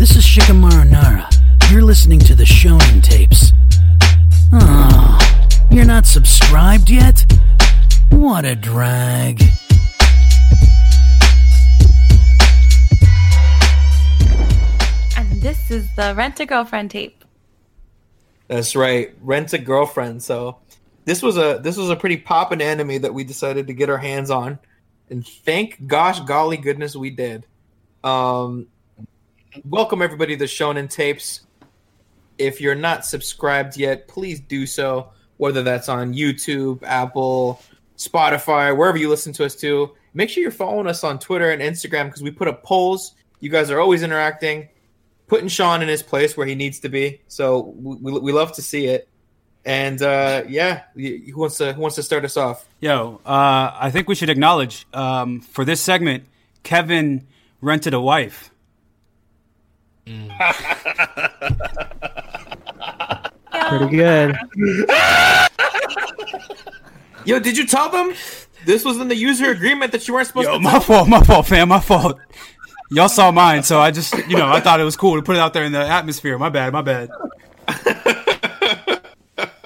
This is Shikamaru Nara. You're listening to the Shonen Tapes. Oh, you're not subscribed yet? What a drag. And this is the Rent a Girlfriend tape. That's right. Rent a girlfriend. So this was a this was a pretty poppin' anime that we decided to get our hands on, and thank gosh golly goodness we did. Um, welcome everybody to Shonen Tapes. If you're not subscribed yet, please do so. Whether that's on YouTube, Apple, Spotify, wherever you listen to us to. Make sure you're following us on Twitter and Instagram because we put up polls. You guys are always interacting, putting Sean in his place where he needs to be. So we, we, love to see it. And uh, yeah, who wants to who wants to start us off? Yo, uh, I think we should acknowledge um, for this segment, Kevin rented a wife. Mm. Pretty good. Yo, did you tell them this was in the user agreement that you weren't supposed Yo, to? my tell fault, my fault, fam, my fault. Y'all saw mine, so I just, you know, I thought it was cool to put it out there in the atmosphere. My bad, my bad.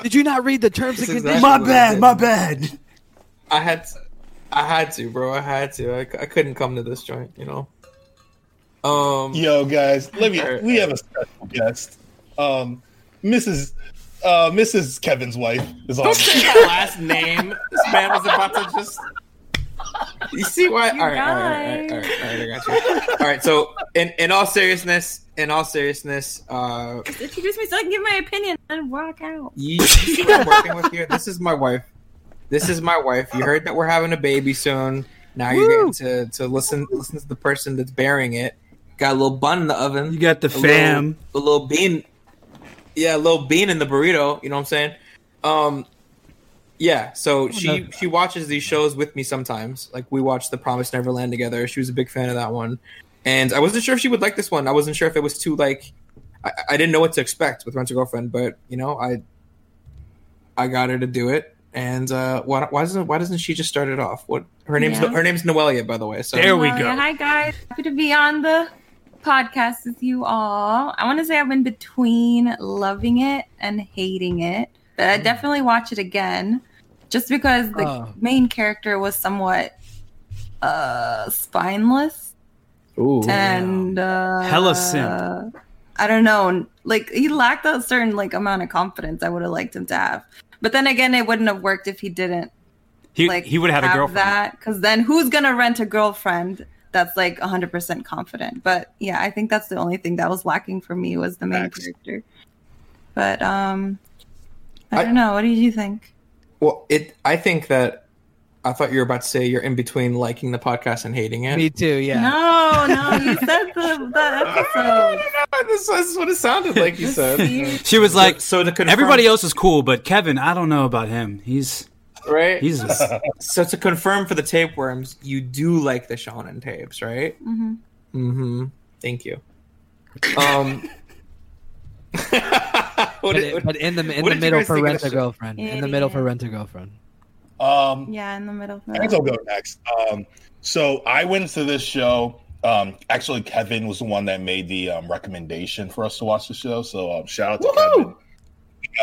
Did you not read the terms and conditions? actually My bad, my bad. I had, to, I had to, bro. I had to. I, I couldn't come to this joint, you know. Um, Yo, guys, let me. Alright, We have a special guest, um, Mrs. Uh, Mrs. Kevin's wife is on. Don't say my last name. This man was about to just. You see why? All right, all right, all right, all right, all right, I got you. All right, so in in all seriousness, in all seriousness, uh, Just introduce me so I can give my opinion and walk out. you, you see what I'm working with here? This is my wife. This is my wife. You heard that we're having a baby soon. Now you're Woo! getting to to listen listen to the person that's bearing it. Got a little bun in the oven. You got the a fam. little, a little bean. Yeah, a little bean in the burrito. You know what I'm saying? Um, yeah. So she she watches these shows with me sometimes. Like we watched The Promised Neverland together. She was a big fan of that one, and I wasn't sure if she would like this one. I wasn't sure if it was too like. I, I didn't know what to expect with Rent a Girlfriend, but you know I. I got her to do it, and uh, why, why doesn't why doesn't she just start it off? What her name's Yeah. her name's Noelia, by the way. So There we Well, go. hi guys. Happy to be on the podcast with you all. I want to say I'm in between loving it and hating it, but I definitely watch it again, just because the Oh. main character was somewhat uh spineless Ooh. and uh Hella simp. I don't know, like he lacked a certain like amount of confidence I would have liked him to have. But then again, it wouldn't have worked if he didn't He, like he would have had a girlfriend. that because then who's gonna rent a girlfriend that's like 100% confident but yeah i think that's the only thing that was lacking for me was the main Facts. character but um i, I- don't know what did you think Well, it. I think that I thought you were about to say you're in between liking the podcast and hating it. Me too. Yeah. no no you said the, the episode this, this is what it sounded like you said. She was like, so to confirm, everybody else is cool, but Kevin, I don't know about him. He's right? he's a, so to confirm for the tapeworms, you do like the Shonen tapes, right? Mhm. Mm-hmm. Thank you. Um. what But, did- it- but in the in what the middle for think rent a show? girlfriend. In the middle for Yeah. rent a girlfriend. Um, yeah in the middle I guess I'll go next. Um, so I went to this show. Um, actually, Kevin was the one that made the um, recommendation for us to watch the show. So um, shout out to Woohoo!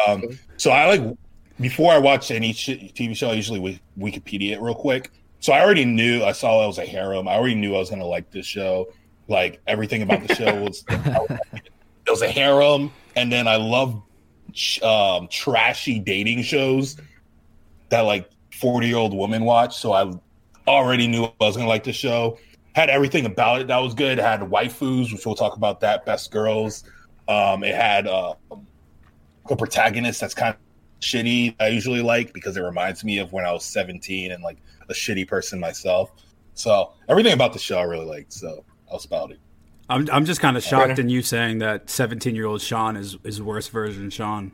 Kevin. Um, so I like before I watch any sh- TV show, I usually wi- Wikipedia it real quick. So I already knew I saw it was a harem. I already knew I was gonna like this show. Like everything about the show was it was a harem, and then I love um, trashy dating shows that like forty year old women watch. So I already knew I was gonna like the show. Had everything about it that was good. It had waifus, which we'll talk about that. Best girls. Um, it had uh, a protagonist that's kind of shitty. I usually like because it reminds me of when I was seventeen and like a shitty person myself. So everything about the show I really liked. So I was about it. I'm I'm just kind of shocked Brenner? in you saying that 17 year old Sean is is worse version Sean.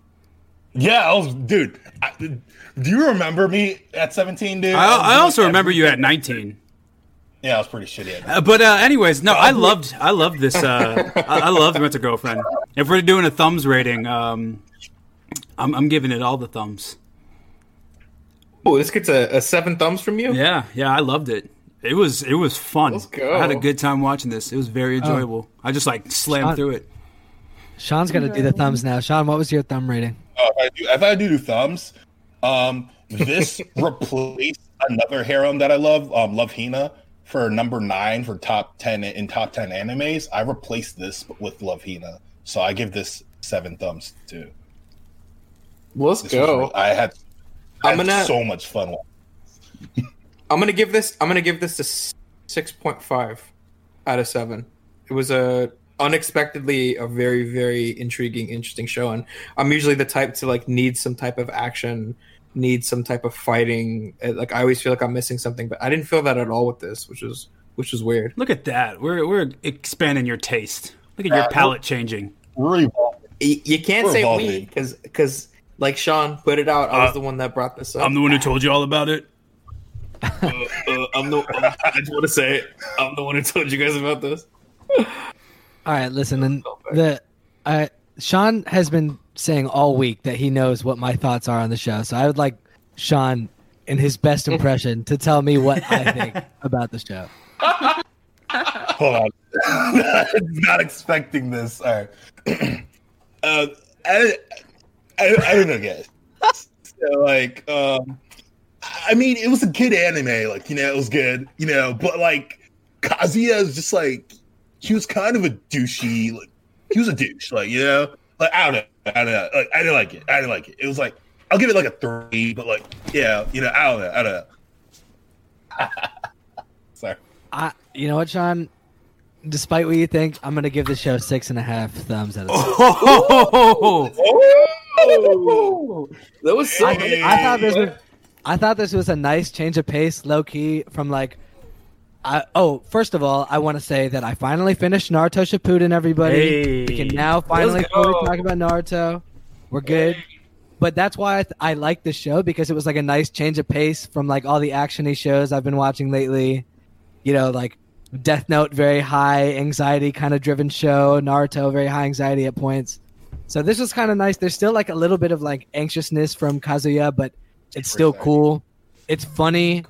Yeah, I was, dude. I, do you remember me at seventeen, dude? I, was I also doing remember you at 19. Yeah, I was pretty shitty at. Uh, but uh, anyways, no, I loved I loved this. Uh, I, I loved Rent a Girlfriend. If we're doing a thumbs rating, um, I'm I'm giving it all the thumbs. Oh, this gets a, a seven thumbs from you. Yeah, yeah, I loved it. It was it was fun. Let's go. I had a good time watching this. It was very enjoyable. I just like slammed Sean- through it. Sean's gonna do the thumbs now. Sean, what was your thumb rating? Oh, if I do, if I do do thumbs, um, this replaced another harem that I love, um, Love Hina, for number nine for top ten in top ten animes. I replaced this with Love Hina, so I give this seven thumbs too. Let's This go. re- I had, I I'm had gonna- so much fun. I'm gonna give this. I'm gonna give this a six point five out of seven. It was a unexpectedly a very very intriguing, interesting show, and I'm usually the type to like need some type of action, need some type of fighting. Like I always feel like I'm missing something, but I didn't feel that at all with this, which was which was weird. Look at that. We're we're expanding your taste. Look at your Uh, palate changing. Really, Y- You can't We're say evolving. we because because like Sean put it out. I was Uh, the one that brought this up. I'm the one who told you all about it. uh, uh, I'm the. I just want to say it. I'm the one who told you guys about this. All right, listen, and the I Sean has been saying all week that he knows what my thoughts are on the show. So I would like Sean, in his best impression, to tell me what I think about the show. hold on, I was not expecting this. All right, uh, I, I, I don't know, guys. So, like, um, I mean, it was a good anime. Like, you know, it was good. You know, but like, Kazuya is just like he was kind of a douchey. Like, he was a douche. Like, you know, like I don't know. I don't know. Like, I didn't like it. I didn't like it. It was like I'll give it like a three, but like, yeah, you know, I don't know. I don't know. Sorry. I, you know what, Sean? Despite what you think, I'm gonna give the show six and a half thumbs out of ten. Oh, Oh, that was so. I, I thought this was, I thought this was a nice change of pace, low key from like. I, oh, first of all, I want to say that I finally finished Naruto Shippuden. Everybody, we can now finally talk about Naruto. We're good, but that's why I, th- I like the show because it was like a nice change of pace from like all the actiony shows I've been watching lately. You know, like Death Note, very high anxiety kind of driven show. Naruto, very high anxiety at points. So this was kind of nice. There's still like a little bit of like anxiousness from Kazuya, but it's still cool. It's funny.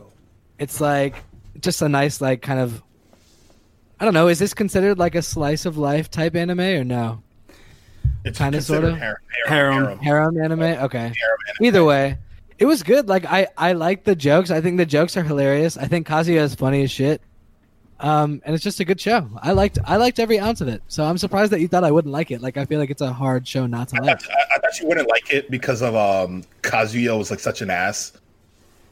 It's like just a nice like kind of I don't know, is this considered like a slice of life type anime or no? It's Kinda, sorta? harem- Harem. harem- Harem anime? Okay. harem Either way, it was good. Like I I like the jokes. I think the jokes are hilarious. I think Kazuya is funny as shit. Um, and it's just a good show. I liked I liked every ounce of it. So I'm surprised that you thought I wouldn't like it. Like I feel like it's a hard show not to I like. thought, I, I thought you wouldn't like it because of um Kazuya was like such an ass.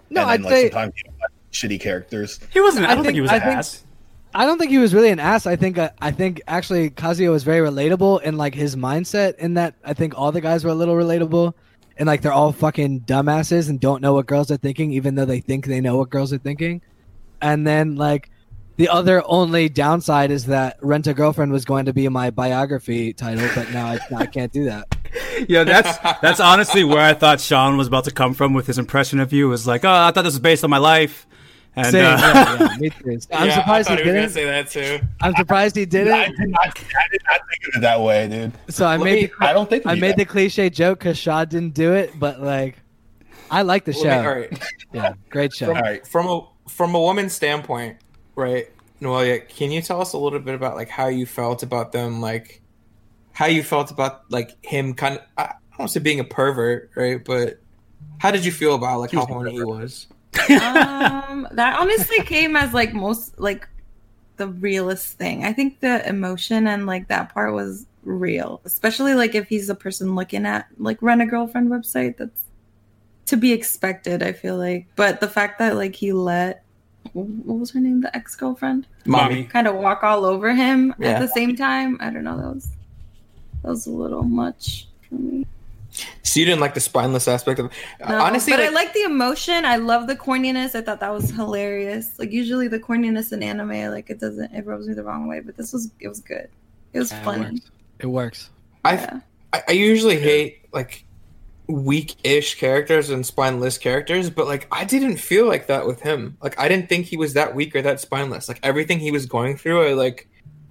No, and then, I'd like, say sometimes you don't like shitty characters. he wasn't. I, I don't think, think- he was I an think- ass. I don't think he was really an ass. I think uh, I think actually Kazuya was very relatable in like his mindset. In that I think all the guys were a little relatable, and like they're all fucking dumbasses and don't know what girls are thinking, even though they think they know what girls are thinking. And then like the other only downside is that Rent a Girlfriend was going to be my biography title, but now I, I can't do that. Yeah, that's that's honestly where I thought Sean was about to come from with his impression of you. Was like, oh, I thought this was based on my life. And Same, uh, yeah, yeah, me too. I'm Yeah, surprised I he he didn't. say that too. I'm surprised he I didn't. did not. I did not think of it that way, dude. So I Let made me- the I don't think I made that the cliche joke because Shaw didn't do it, but like, I like the show. Me- all right. Yeah, great show. All right. From a from a woman's standpoint, right? Noelia, can you tell us a little bit about like how you felt about them, like how you felt about like him kind of I I don't want to say being a pervert, right? But how did you feel about like how horny he was? um, that honestly came as like most like the realest thing. I think the emotion and like that part was real, especially like if he's a person looking at like rent a girlfriend website. That's to be expected. I feel like, but the fact that like he let what was her name, the ex girlfriend, mommy. kind of walk all over him Yeah. at the same time. I don't know. That was that was a little much for me. So you didn't like the spineless aspect of No, honestly, but like, I like the emotion. I love the corniness. I thought that was hilarious. Like usually the corniness in anime, like it doesn't, it rubs me the wrong way. But this was, it was good. It was Yeah, it works. It works. I Yeah. I, I usually hate like weak-ish characters and spineless characters, but like I didn't feel like that with him. Like I didn't think he was that weak or that spineless. Like everything he was going through, I like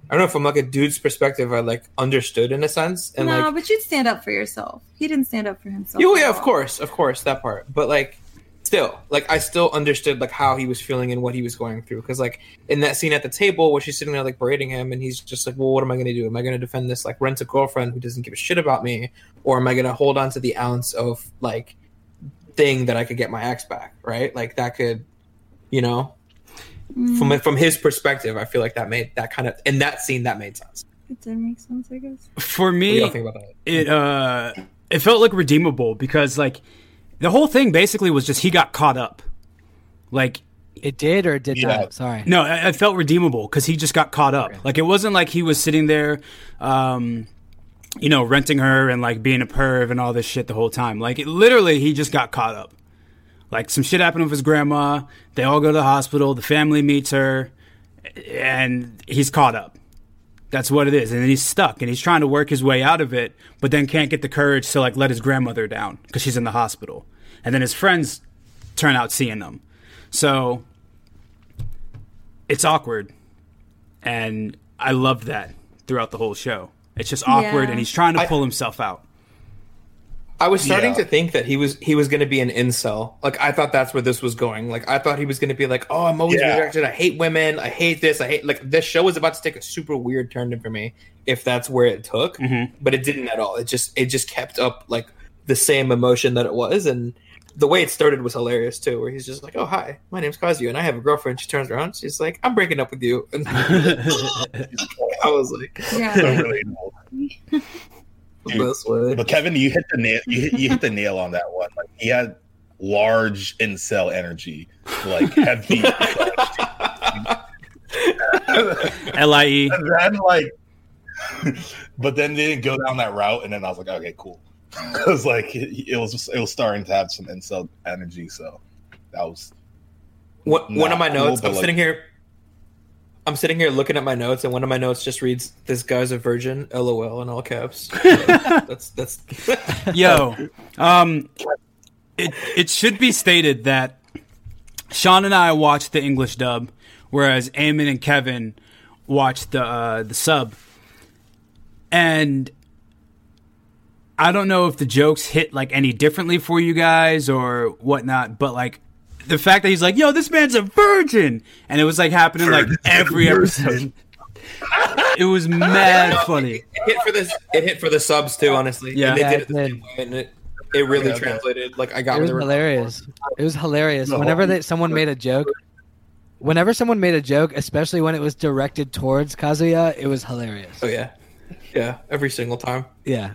I don't know if from like a dude's perspective, I like understood in a sense. And no, like but you'd stand up for yourself. He didn't stand up for himself. yeah, yeah, of course, of course, that part. But like still like I still understood like how he was feeling and what he was going through because like in that scene at the table where she's sitting there like berating him and he's just like, well, what am I going to do? Am I going to defend this like rent a girlfriend who doesn't give a shit about me, or am I going to hold on to the ounce of like thing that I could get my ex back? Right, like that could, you know, from from his perspective, I feel like that made that kind of in that scene that made sense. It did make sense, I guess. For me, think about that? it uh it felt like redeemable because like the whole thing basically was just he got caught up. Like It did or it did Yeah. not? Sorry. no it, it felt redeemable because he just got caught up. Like it wasn't like he was sitting there um you know renting her and like being a perv and all this shit the whole time. Like it, literally he just got caught up. Like some shit happened with his grandma. They all go to the hospital. The family meets her and he's caught up that's what it is. And then he's stuck and he's trying to work his way out of it but then can't get the courage to like let his grandmother down because she's in the hospital. And then his friends turn out seeing them. So it's awkward. And i loved that throughout the whole show. It's just awkward Yeah. and he's trying to I- pull himself out I was starting Yeah. to think that he was he was going to be an incel. Like I thought that's where this was going. Like I thought he was going to be like, "Oh, I'm always Yeah. rejected. I hate women. I hate this. I hate like this show was about to take a super weird turn for me if that's where it took, Mhm. but it didn't at all. It just it just kept up like the same emotion that it was and the way it started was hilarious too, where he's just like, "Oh, hi, my name's Kazuya, and I have a girlfriend." She turns around, she's like, "I'm breaking up with you," and I was like, So Yeah. relatable. "The best way." But Kevin, you hit the nail. You hit, you hit the nail on that one. Like he had large incel energy, like heavy. lie and then like, but then they didn't go down that route, and then I was like, okay, cool. I was like, it, it was it was starting to have some incel energy, so that was One, one of my cool, notes. I'm like- sitting here. I'm sitting here looking at my notes, and one of my notes just reads, "This guy's a virgin." LOL in all caps. that's that's. Yo, um, it it should be stated that Sean and I watched the English dub, whereas Eamon and Kevin watched the uh, the sub, and I don't know if the jokes hit like any differently for you guys or whatnot, but like the fact that he's like, "Yo, this man's a virgin," and it was like happening like every episode. It was mad funny. It hit for this. It hit for the subs too. Honestly, Yeah. and they Yeah, did it it the did. same way, and it it really Yeah, translated. Like I got It was they hilarious. It was hilarious. No. Whenever they, someone made a joke, whenever someone made a joke, especially when it was directed towards Kazuya, it was hilarious. Oh yeah, yeah. Every single time. Yeah.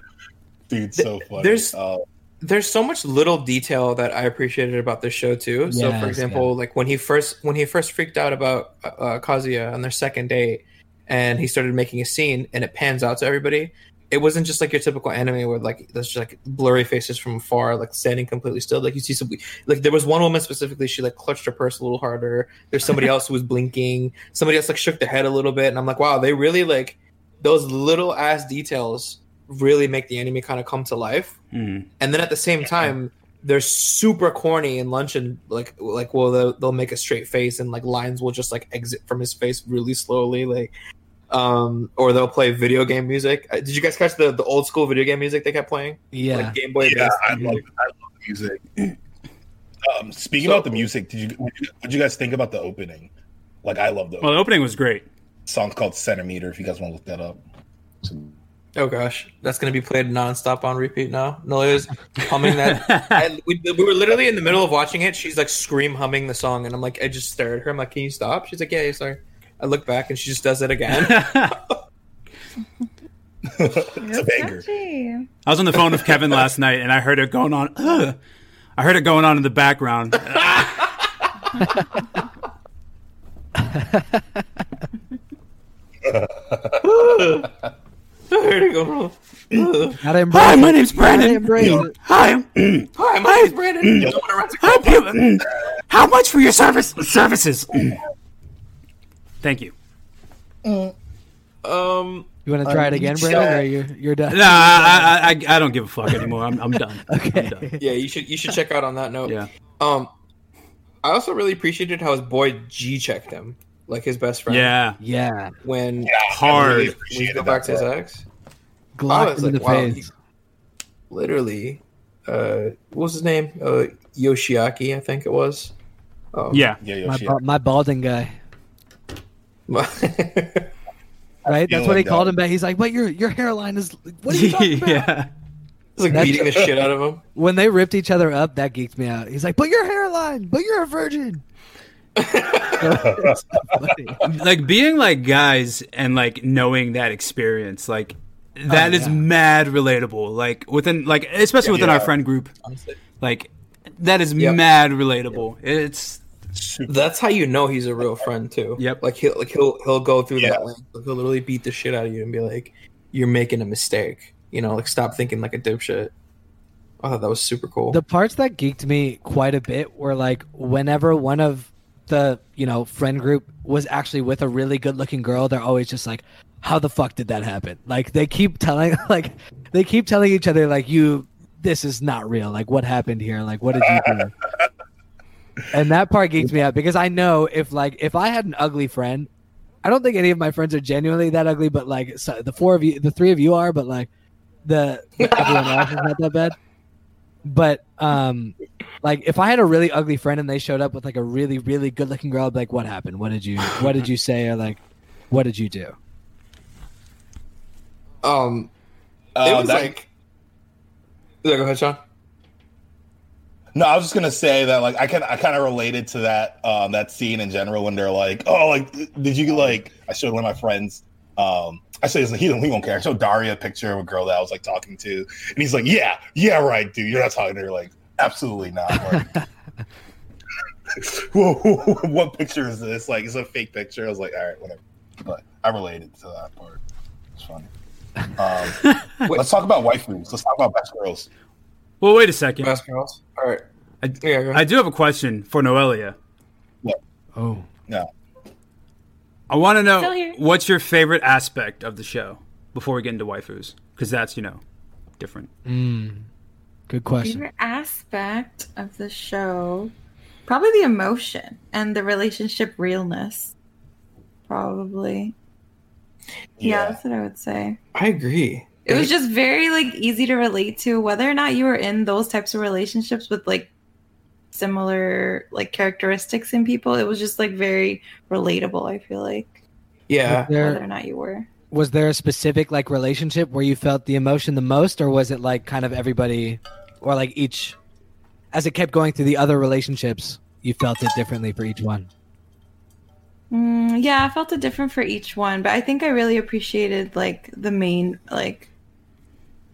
dude, so funny. There's- Uh, there's so much little detail that I appreciated about this show too. So, for example, like when he first when he first freaked out about uh, uh, Kazuya on their second date, and he started making a scene, and it pans out to everybody. It wasn't just like your typical anime where like there's just like blurry faces from far, like standing completely still. Like you see some, like there was one woman specifically, she like clutched her purse a little harder. There's somebody else who was blinking. Somebody else like shook their head a little bit, and I'm like, wow, they really like those little ass details really make the anime kind of come to life Mhm. and then at the same time they're super corny in lunch and like like well they'll, they'll make a straight face and like lines will just like exit from his face really slowly like um or they'll play video game music Uh, did you guys catch the the old school video game music they kept playing Yeah. like game boy yeah, Advance I love, music? I love the music. Um, speaking So- about the music, did you what did you guys think about the opening? Like, I love the Well, the opening was great. song's called Centimeter. If you guys want to look that up. Oh gosh that's gonna be played nonstop on repeat now Noelia's humming that I, we, we were literally in the middle of watching it she's like scream humming the song and i'm like i just stared at her i'm like can you stop she's like yeah, yeah sorry i look back and she just does it again it's a banger. Catchy. I was on the phone with Kevin last night, and I heard it going on. Ugh. I heard it going on in the background. Hi, it. my name's How Brandon. Hi, Hi, my name's Brandon. You don't want to rent a hi. How much for your service services? Thank you. Um, You want to try it again, Brandon, or you're you're done? Nah, I, I, I, I don't give a fuck anymore. I'm, I'm done. I'm done. Okay. yeah, you should you should check out on that note. Yeah. Um, I also really appreciated how his boy G checked him, like his best friend. Yeah. Yeah. When Yeah, Hard. really when he appreciated go back to his that. ex, Glock was in like, the wow, face. he- literally uh, what was his name? Uh, Yoshiaki, I think it was. Um, Yeah. Yeah, My, ba- my balding guy, yeah. right? That's what he that. called him back. He's like, "But your your hairline is what are you talking about?" yeah. It's like That's- beating the shit out of him. When they ripped each other up, that geeked me out. He's like, "But your hairline, but you're a virgin." It's. Like being like guys and like knowing that experience, like oh, that Oh, is yeah. mad relatable. Like within like especially within our friend group, Honestly. like that is Yep. mad relatable. It's That's how you know he's a real friend too. Yep. Like he'll like he'll he'll go through Yeah. that. Like, he'll literally beat the shit out of you and be like, "You're making a mistake." You know, like stop thinking like a dipshit. I thought that was super cool. The parts that geeked me quite a bit were like whenever one of the you know friend group was actually with a really good looking girl, they're always just like, "How the fuck did that happen?" Like they keep telling like they keep telling each other like, "You, this is not real. Like what happened here? Like what did you do?" and that part geeks me out because I know if like if I had an ugly friend, I don't think any of my friends are genuinely that ugly, but like so the four of you, the three of you are, but like the everyone else is not that bad. But um, like if I had a really ugly friend and they showed up with like a really really good looking girl, I'd be like, "What happened? What did you What did you say?" Or like, "What did you do?" um, Uh, it was that- like. Yeah, go ahead, Sean. No, I was just gonna say that like I can I kind of related to that um that scene in general when they're like, oh, like did you like? I showed one of my friends. Um, I say he he won't care. I showed Daria a picture of a girl that I was like talking to, and he's like, yeah, yeah, right, dude. You're not talking to her. Like, absolutely not. Like, whoa, what picture is this? Like, it's a fake picture. I was like, all right, whatever. But I related to that part. It's funny. Um, let's talk about waifus. Let's talk about best girls. well. Wait a second. Best girls. All right. I, Yeah. I do have a question for Noelia. Oh, I want to know what's your favorite aspect of the show before we get into waifus, because that's you know different. mm, good question. Favorite aspect of the show, probably the emotion and the relationship realness. Probably, yeah, that's what I would say. I agree. It was just very like easy to relate to, whether or not you were in those types of relationships with like similar like characteristics in people. It was just like very relatable. I feel like yeah. There- whether or not you were. was there a specific like relationship where you felt the emotion the most or was it like kind of everybody or like each as it kept going through the other relationships you felt it differently for each one Mm, yeah, I felt it different for each one, but I think I really appreciated like the main like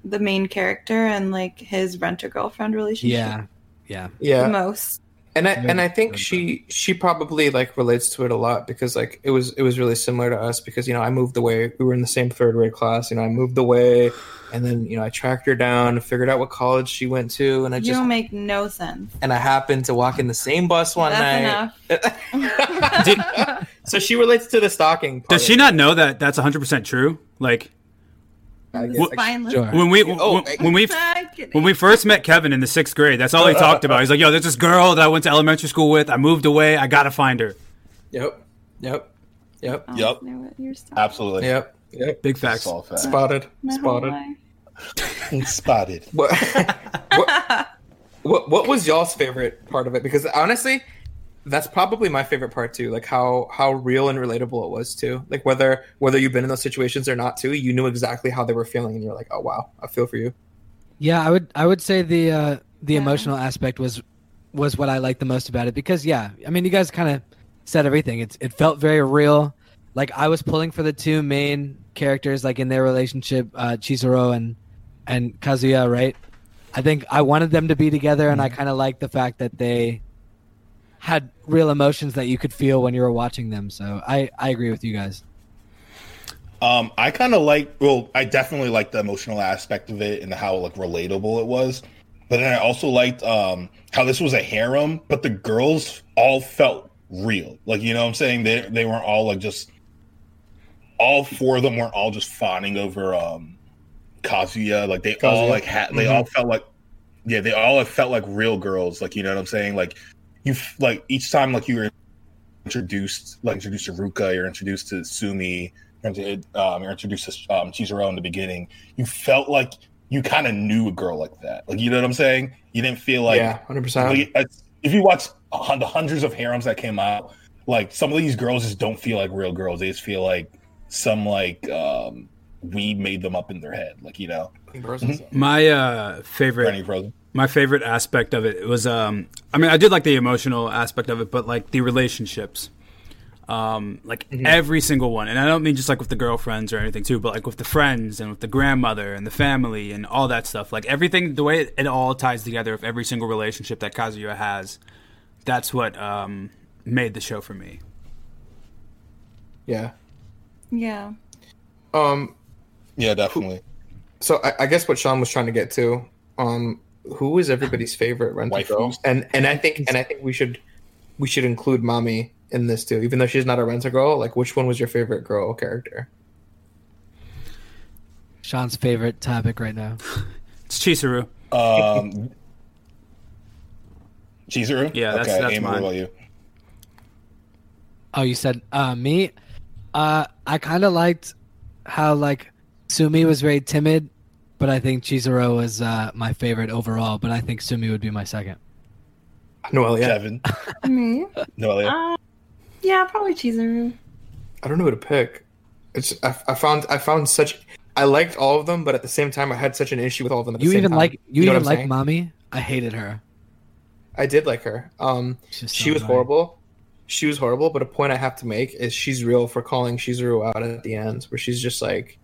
the main character and like his renter girlfriend relationship. yeah yeah the Yeah. most. and I and I think she she probably like relates to it a lot because like it was it was really similar to us because you know I moved away we were in the same third grade class you know I moved away and then you know I tracked her down figured out what college she went to and I You just don't make no sense. and I happened to walk in the same bus one That's night enough. Did- so she relates to the stalking part Does she not know that that's 100 percent true? Like I guess, It's like, fine. Sure. when we Oh, when, when we when we first met Kevin in the sixth grade, that's all he talked about. He's like, "Yo, there's this girl that I went to elementary school with. I moved away. I gotta find her." yep yep yep Oh, Yup. know what you're talking- Absolutely. yep yep Big It's facts. all fact. spotted My spotted. Spotted. what, what what what was y'all's favorite part of it because honestly that's probably my favorite part too like how how real and relatable it was too. Like whether whether you've been in those situations or not too you knew exactly how they were feeling and you're like oh wow i feel for you. Yeah i would i would say the uh the Yeah. emotional aspect was was what i liked the most about it because yeah i mean you guys kind of said everything. It's it felt very real. Like i was pulling for the two main characters like in their relationship uh chizuru and and kazuya right? I think i wanted them to be together and i kind of liked the fact that they had real emotions that you could feel when you were watching them so i i agree with you guys Um, I kind of like. Well, I definitely liked the emotional aspect of it and how like relatable it was. But then I also liked um how this was a harem, but the girls all felt real. Like you know what I'm saying? They they weren't all like just. All four of them weren't all just fawning over um Kazuya. Like they all like had. They all felt like. Yeah, they all felt like real girls. Like you know what I'm saying? Like you f- like each time like you were introduced like introduced to Ruka, you're introduced to Sumi, you're, um, you're introduced to um, Chizuru in the beginning. You felt like you kind of knew a girl like that. Like you know what I'm saying? You didn't feel like yeah, hundred percent. like, if you watch the hundreds of harems that came out, like some of these girls just don't feel like real girls. They just feel like some like um we made them up in their head. Like you know, My uh, favorite Granny Frozen. My favorite aspect of it was um i mean i did like the emotional aspect of it but like the relationships um like every single one and i don't mean just like with the girlfriends or anything too but like with the friends and with the grandmother and the family and all that stuff like everything the way it, it all ties together of every single relationship that kazuya has that's what um made the show for me Yeah. Yeah. Um. Yeah, definitely. So I, I guess what Sean was trying to get to, um, who is everybody's favorite rent a girl? And and I think and I think we should we should include mommy in this too, even though she's not a rent girl. Like, which one was your favorite girl character? Sean's favorite topic right now. it's chizuru Um, Chizuru. Yeah, that's- okay, that's Amy, mine. What about you? Oh, you said uh, me. Uh, I kind of liked how like Sumi was very timid, but I think Chizuru is uh, my favorite overall. But I think Sumi would be my second. Noelia. Kevin. Me? Noelia. Uh, yeah, probably Chizuru. I don't know who to pick. It's I, I found I found such I liked all of them, but at the same time I had such an issue with all of them. At the You same even time. like you, know even like saying? mommy. I hated her. I did like her. Um, She's so she was annoying. horrible. She was horrible. But a point I have to make is she's real for calling Chizuru out at the end, where she's just like,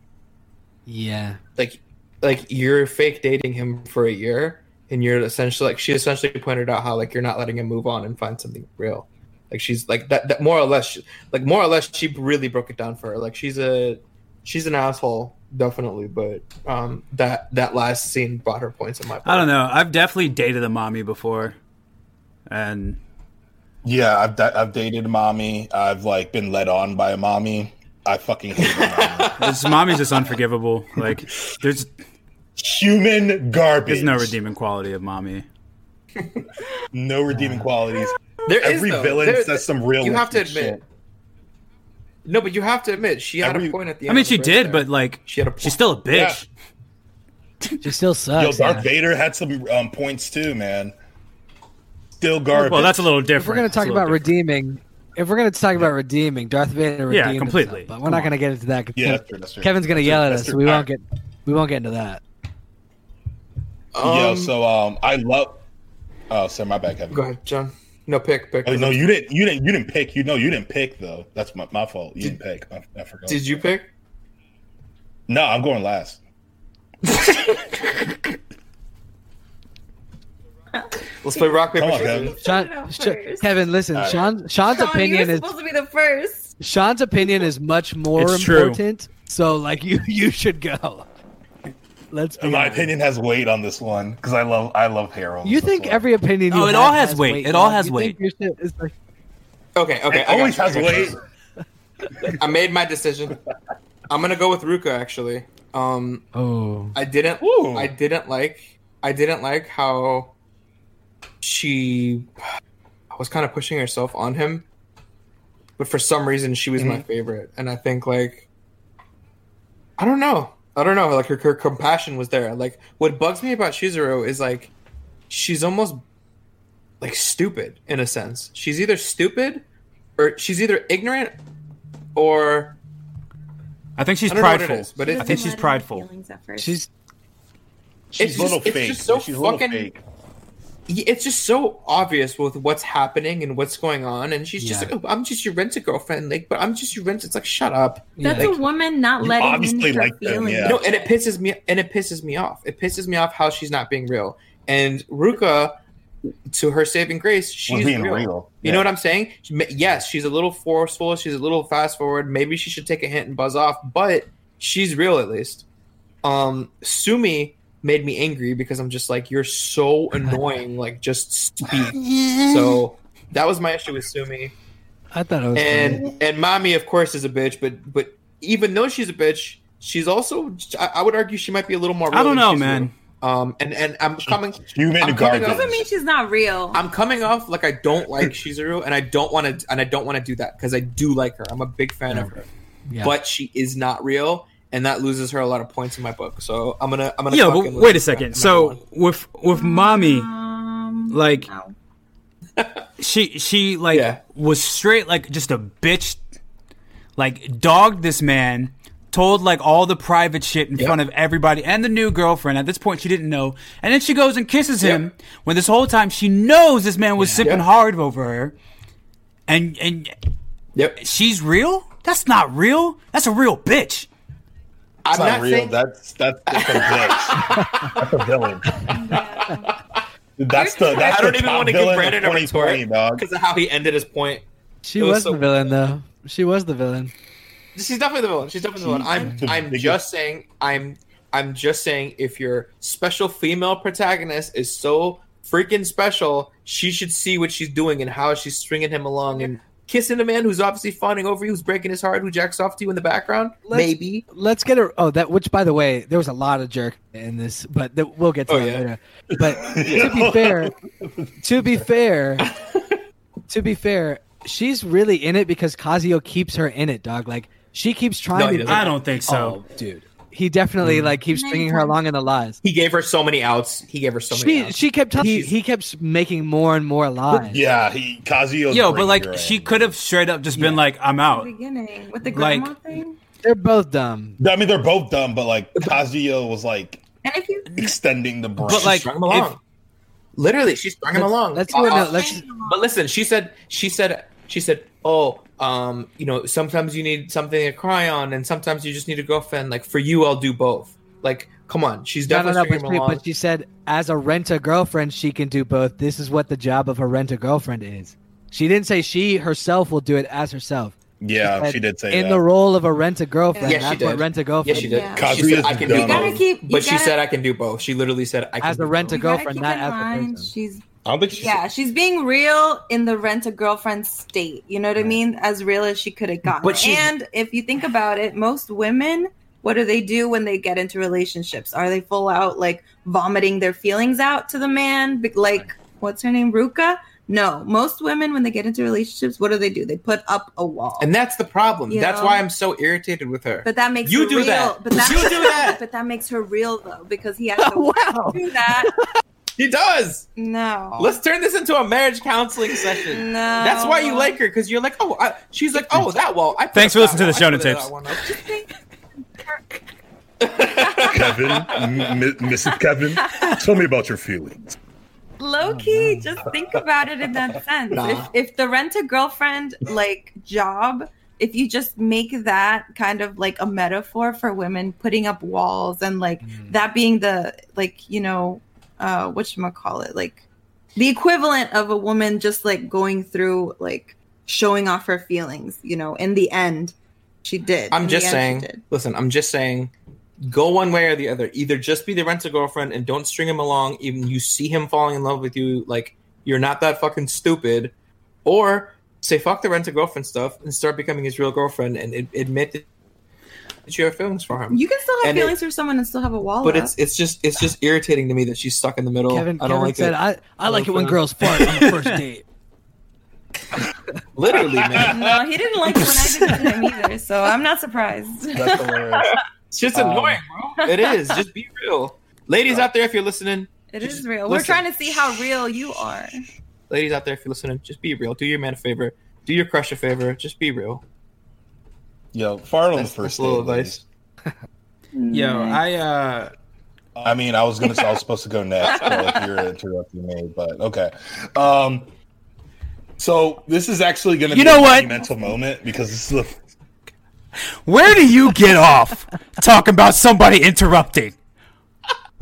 Yeah, like, like you're fake dating him for a year, and you're essentially like she essentially pointed out how like you're not letting him move on and find something real. Like she's like that. That more or less, like more or less, she really broke it down for her. Like she's a, she's an asshole, definitely. But um, that that last scene brought her points in my. i don't know i've definitely dated a mommy before and Yeah, I've I've dated a mommy. I've like been led on by a mommy. I fucking hate my mommy. this mommy's just unforgivable like there's Human garbage. there's no redeeming quality of mommy No redeeming qualities. There is, Every though. villain There- says some real. You have to admit. No, but you have to admit she had Every- a point at the end. I mean, she did, break but like, she had a. she's still a bitch. she still Yo, sucks. Darth yeah. Vader had some um, points too, man. Still garbage. Well, that's a little different. If we're gonna talk about different. redeeming, if we're gonna talk about redeeming, Darth Vader Yeah, completely. himself, but we're Come not on. gonna get into that. Yeah, that's true, that's true. Kevin's gonna That's yell true, at us, so we won't get we won't get into that. Yo, Um, so um, I love. Oh, sorry, my bad, Kevin. Go ahead, John. No, pick, pick. Oh, no, you didn't. You didn't. You didn't pick. You know, you didn't pick though. That's my, my fault. You didn't pick. I, I forgot. Did you pick? No, I'm going last. Let's play rock paper scissors. Kevin. Go Sean, Kevin, listen. All right. Sean, Sean's Sean, opinion you're is supposed to be the first. Sean's opinion is much more It's true. important. So, like, you you should go. Let's. Be My honest. opinion has weight on this one because I love. I love Harold. You think every opinion? Oh, you it all has weight. It all has You weight. your shit is like- Okay, okay. It I always has weight. I made my decision. I'm gonna go with Ruka. Actually, um, Oh, I didn't. Ooh. I didn't like. I didn't like how she was kind of pushing herself on him, but for some reason she was my favorite, and I think like I don't know. I don't know. Like her, her compassion was there. Like what bugs me about Chizuru is like she's almost like stupid in a sense. She's either stupid or she's either ignorant or I think she's I don't know what it prideful. is, but it- I think she's prideful. She's she's She's It's a little just- it's fake. just so She's a little fucking- fake. It's just so obvious with what's happening and what's going on, and she's just Yeah. like, oh, "I'm just your rent a girlfriend," like, but I'm just your rent. It's like, shut up. that's Yeah. a woman not letting obviously in her like them, feelings. yeah. No, and it pisses me and it pisses me off. It pisses me off how she's not being real. And Ruka, to her saving grace, she's being real. real. You know what I'm saying? She- Yes, she's a little forceful. She's a little fast forward. Maybe she should take a hint and buzz off, but she's real at least. Um, Sumi made me angry because I'm just like, you're so annoying. Like, just speak. so that was my issue with Sumi I thought it was. funny. and and mommy of course is a bitch but but even though she's a bitch she's also i, I would argue she might be a little more real I don't know, man. real. um and and i'm coming Human I'm coming garbage. doesn't mean she's not real. i'm coming off like i don't like chizuru and i don't want to and i don't want to do that because i do like her i'm a big fan of her Yeah. but she is not real and that loses her a lot of points in my book. So I'm gonna I'm gonna. Yeah, but wait a second. So one. with with mommy, Um, like no. she she like Yeah. was straight like just a bitch, like dogged this man. Told like all the private shit in Yep. front of everybody and the new girlfriend. At this point, she didn't know, and then she goes and kisses him. When this whole time she knows this man was sipping Yep. hard over her, and and yep, she's real. That's not real. That's a real bitch. I'm not, not real. saying That's that's that's a bitch. that's a villain. That's the that's I don't the even top want to give villain Brandon a 2020, retort dog. because of how he ended his point. She It was was, so- the villain, though. She was the villain. She's definitely the villain. She's definitely the villain. I'm the I'm biggest- just saying I'm I'm just saying if your special female protagonist is so freaking special, she should see what she's doing and how she's stringing him along and kissing a man who's obviously fawning over you, who's breaking his heart, who jacks off to you in the background. Let's- Maybe. Let's get a. Oh, that. Which, by the way, there was a lot of jerk in this, but th- we'll get to Oh, that yeah. later. But to be fair, to be fair, to be fair, she's really in it because Kazuo keeps her in it, dog. Like she keeps trying No, to. I don't think so. Oh, dude, he definitely Mm-hmm. like keeps Many stringing her along in the lies. He gave her so many outs. He gave her so many She outs. she kept telling he, he kept making more and more lies. Yeah, he Kazuo. Yo, but like she could have straight up just been like, "I'm the out." beginning with the Like- grandma thing. They're both dumb. I mean, they're both dumb, but like Kazuo was like And if you extending the brain. But like, strung him along. if, Literally, she strung him Let's- along. let's Uh, do it. uh, now. Let's But listen, she said, she said, she said, oh, um, you know, sometimes you need something to cry on, and sometimes you just need a girlfriend. Like for you, I'll do both. Like, come on, she's No, no, definitely no. But stringing she, him along. but she said, as a rent a girlfriend, she can do both. This is what the job of a rent a girlfriend is. She didn't say she herself will do it as herself. yeah, said she did say in that. the role of a rent a girlfriend. Yes, she that's what did. rent a girlfriend. Yes, she did. Yeah. She said, I can do both. Keep- but she gotta- said, I can do both. She literally said, I can As do a rent a both. girlfriend, not in as a mind, person. she's I don't think she's. yeah, she's being real in the rent a girlfriend state. You know what I mean? As real as she could have gotten. But she's- and if you think about it, most women, what do they do when they get into relationships? Are they full out like vomiting their feelings out to the man? Like what's her name, Ruka? No, most women when they get into relationships, what do they do? They put up a wall. And that's the problem. You That's know? why I'm so irritated with her. but that makes You her do real. that. But that You do that. But that makes her real though, because he has to wow. do that. He does. No. Let's turn this into a marriage counseling session. no. That's why you like her because you're like, oh, I, she's like, oh, that wall. I Thanks for listening to the wall. I Shonen that tapes. Kevin, M- M- Mrs. Kevin, tell me about your feelings. low key oh, just think about it in that sense Nah. if, if the rent a girlfriend like job if you just make that kind of like a metaphor for women putting up walls and like mm. that being the like you know uh what you call it like the equivalent of a woman just like going through like showing off her feelings you know in the end she did I'm In just saying. did. Listen, I'm just saying. Go one way or the other. Either just be the rent a girlfriend and don't string him along. Even you see him falling in love with you, like you're not that fucking stupid, or say fuck the rent a girlfriend stuff and start becoming his real girlfriend and admit that you have feelings for him. you can still have And it- feelings for someone and still have a wall but up. it's it's just it's just irritating to me that she's stuck in the middle. Kevin, I don't Kevin like said, it. I, I like it when girls fart on the first date. Literally, man. no he didn't like it when i did it him either so i'm not surprised That's hilarious. It's just Um, annoying, bro. It is. Just be real. Ladies out there, if you're listening, it is Just is real. We're trying to see how real you are. ladies out there, if you're listening, just be real. Do your man a favor. Do your crush a favor. Just be real. Yo, fart on the first that's a little advice. yo, I uh, I mean, I was gonna say I was supposed to go next, but like you're interrupting me. But okay. Um, so this is actually gonna You be know a what? Mental moment because this is the where do you get off talking about somebody interrupting?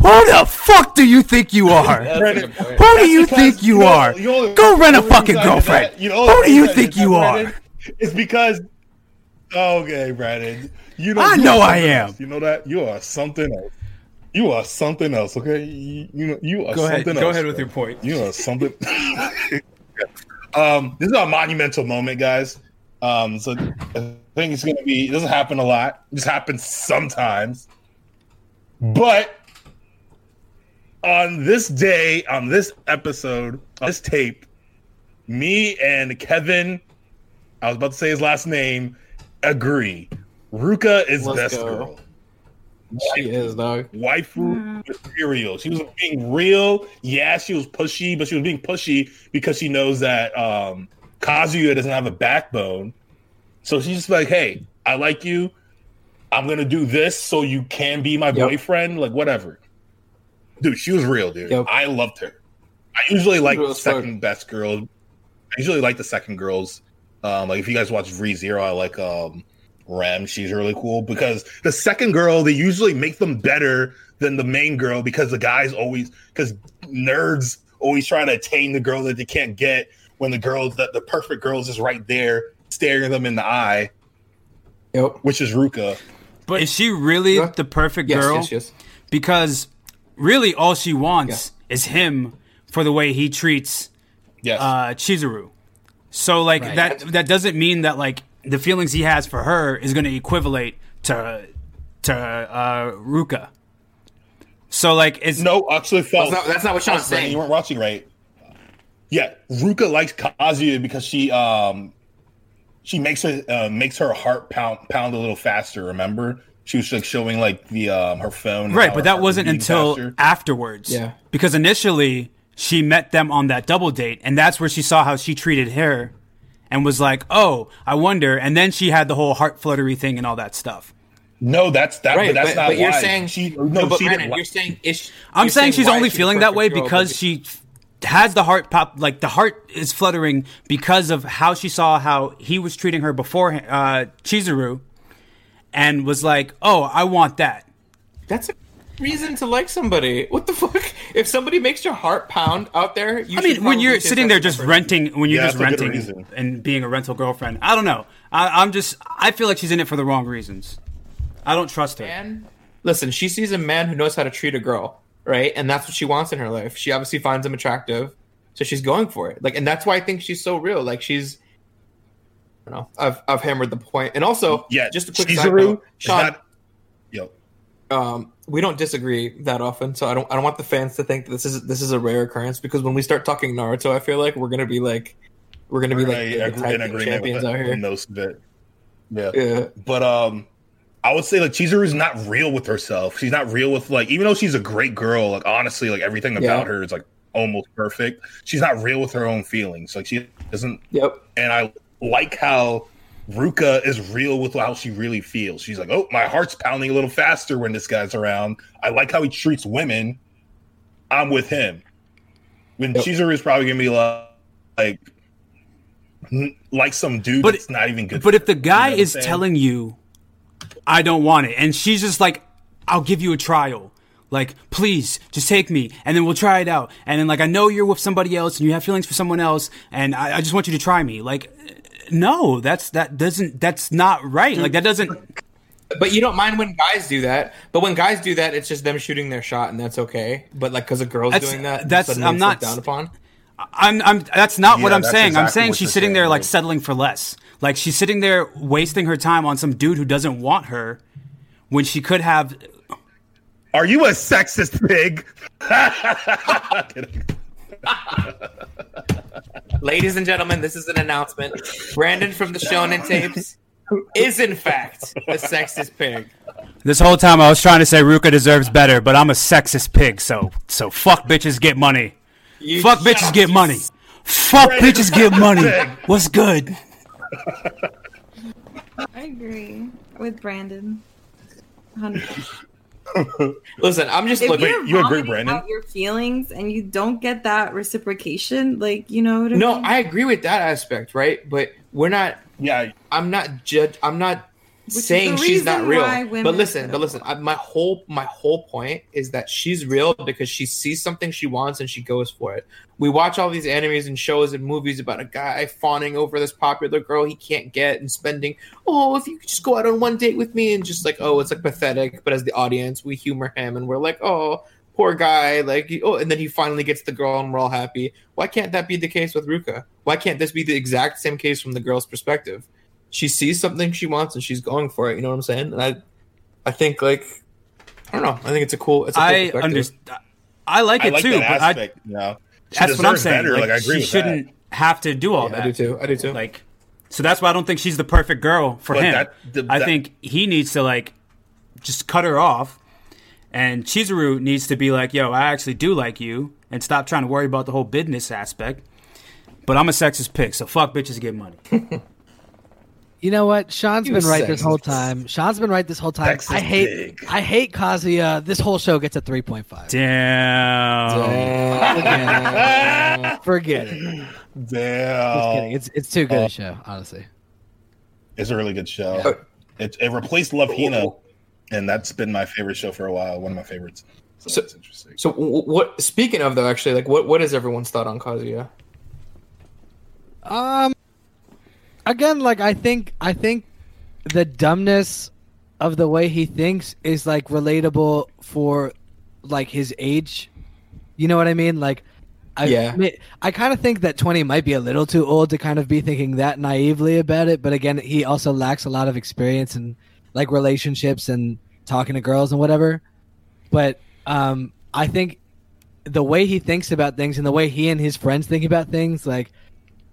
Who the fuck do you think you are? Who do you think you know- are? Go rent a fucking reason I did girlfriend. that- you know, Who do you reason think did you that, are? It's because okay, Brandon. You know, I you know I am. else. You know that you are something else. You are something else. Okay, you, you know you are Go ahead. something Go ahead with bro. your point. You are something. um, this is a monumental moment, guys. Um, so I think it's gonna be. It doesn't happen a lot. It just happens sometimes. But on this day, on this episode, on this tape, me and Kevin, I was about to say his last name, agree. Ruka is Let's best go. girl. She is, dog. waifu material. She was being real. Yeah, she was pushy, but she was being pushy because she knows that um, Kazuya doesn't have a backbone. So she's just like, "Hey, I like you. I'm gonna do this so you can be my Yep. boyfriend. Like whatever." Dude, she was real, dude. Yep. I loved her. I usually like Real the as fuck. second best girls. I usually like the second girls. Um, like if you guys watch Re Zero, I like um Rem. She's really cool because the second girl they usually make them better than the main girl because the guys always because nerds always trying to attain the girl that they can't get when the girls that the perfect girl is just right there staring them in the eye, Yep. which is Ruka. But is she really Yeah. the perfect Yes, girl? yes, yes. Because really, all she wants is him for the way he treats Yes. uh, Chizuru. So like Right. that that doesn't mean that like the feelings he has for her is going to equivalate to to uh, Ruka. So like it's no, actually, false. That's not, that's not what Sean's Brandon, saying. You weren't watching right. Yeah, Ruka likes Kazuya because she um she makes her uh, makes her heart pound pound a little faster. Remember, she was like showing like the um her phone. right, but that was wasn't until faster. afterwards. Yeah. because initially she met them on that double date, and that's where she saw how she treated her, and was like, "Oh, I wonder." And then she had the whole heart fluttery thing and all that stuff. No, that's that. Right, but that's but, not. but you're saying she no, no, but she Brandon, didn't. you're saying is I'm you're saying she's only the feeling that way because she has the heart pop like the heart is fluttering because of how she saw how he was treating her before uh Chizuru and was like, "Oh, I want that." That's a reason to like somebody. What the fuck? If somebody makes your heart pound out there, you I mean, when you're sitting there just person. renting, when you're Yeah, just that's a good renting and being a rental girlfriend, I don't know. I, I'm just, I feel like she's in it for the wrong reasons. I don't trust her. man. Listen, she sees a man who knows how to treat a girl, right? And that's what she wants in her life. She obviously finds him attractive, so she's going for it. Like, and that's why I think she's so real. Like, she's, I don't know. I've I've hammered the point, and also, Yeah, just a quick side Chizuru note, is Sean. not. Yo, um, we don't disagree that often, so I don't I don't want the fans to think that this is this is a rare occurrence because when we start talking Naruto, I feel like we're gonna be like we're gonna be like I the, the agree tag in agreement champions out here. of. Yeah. Yeah, But um I would say like Chizuru's not real with herself. She's not real with like even though she's a great girl, like honestly, like everything about Yeah. her is like almost perfect. She's not real with her own feelings. Like she doesn't yep. and I like how Ruka is real with how she really feels. She's like, "Oh, my heart's pounding a little faster when this guy's around." I like how he treats women. I'm with him. When Yep. Chizuru is probably gonna be like, like, like some dude But- that's not even good. But if the guy You know is telling you, I don't want it, and she's just like, I'll give you a trial. Like, please, just take me, and then we'll try it out. And then, like, I know you're with somebody else, and you have feelings for someone else, and I, I just want you to try me. Like, no, that's that doesn't that's not right. Like, that doesn't. But you don't mind when guys do that. But when guys do that, it's just them shooting their shot, and that's okay. But like because a girl's That's- doing that, that's- I'm not- down upon. I'm, I'm. That's not what I'm that's saying. I'm saying she's you're sitting there like dude. settling for less. Like she's sitting there wasting her time on some dude who doesn't want her, when she could have. Are you a sexist pig? Ladies and gentlemen, this is an announcement. Brandon from the Shonen Tapes is in fact a sexist pig. This whole time I was trying to say Ruka deserves better, but I'm a sexist pig. So so fuck bitches get money. You Fuck bitches get money. Fuck bitches get money. What's good? I agree with Brandon. 100%. Listen, I'm just If looking. you're you agree, Brandon? out your feelings and you don't get that reciprocation, like you know what I No, mean? I agree with that aspect, right? But we're not. yeah, I'm not judge. I'm not saying she's not real. But listen, but listen. I, my whole my whole point is that she's real because she sees something she wants and she goes for it. We watch all these animes and shows and movies about a guy fawning over this popular girl he can't get and spending. Oh, if you could just go out on one date with me and just like, oh, it's like pathetic. But as the audience, we humor him and we're like, oh, poor guy. Like, oh, and then he finally gets the girl and we're all happy. Why can't that be the case with Ruka? Why can't this be the exact same case from the girl's perspective? She sees something she wants and she's going for it. You know what I'm saying? And I, I think like, I don't know. I think it's a cool. It's a cool I understand. I like I it like too, that but I, you know, that's what I'm saying. better, Like, I agree she with shouldn't that. have to do all Yeah, that. I do too. I do too. Like, so that's why I don't think she's the perfect girl for But him. that- the- I that- think he needs to like just cut her off And Chizuru needs to be like, yo, I actually do like you, and stop trying to worry about the whole business aspect. But I'm a sexist pick, so fuck bitches get money. You know what? Sean's You been right this whole time. Sean's been right this whole time. Sexist I hate pig. I hate Kazuya. This whole show gets a 3.5. Damn. Forget it. Damn. Just Damn. kidding. It's it's too good Oh. a show, honestly. It's a really good show. Yeah. It, it replaced Love Hina, and that's been my favorite show for a while. One of my favorites. So, So- that's interesting. So what? Speaking of though, actually, like, what what is everyone's thought on Kazuya? Um again, like I think I think the dumbness of the way he thinks is like relatable for like his age. You know what I mean? Like I Yeah. I, I kind of think that 20 might be a little too old to kind of be thinking that naively about it, but again, he also lacks a lot of experience in like relationships and talking to girls and whatever. But um I think the way he thinks about things and the way he and his friends think about things like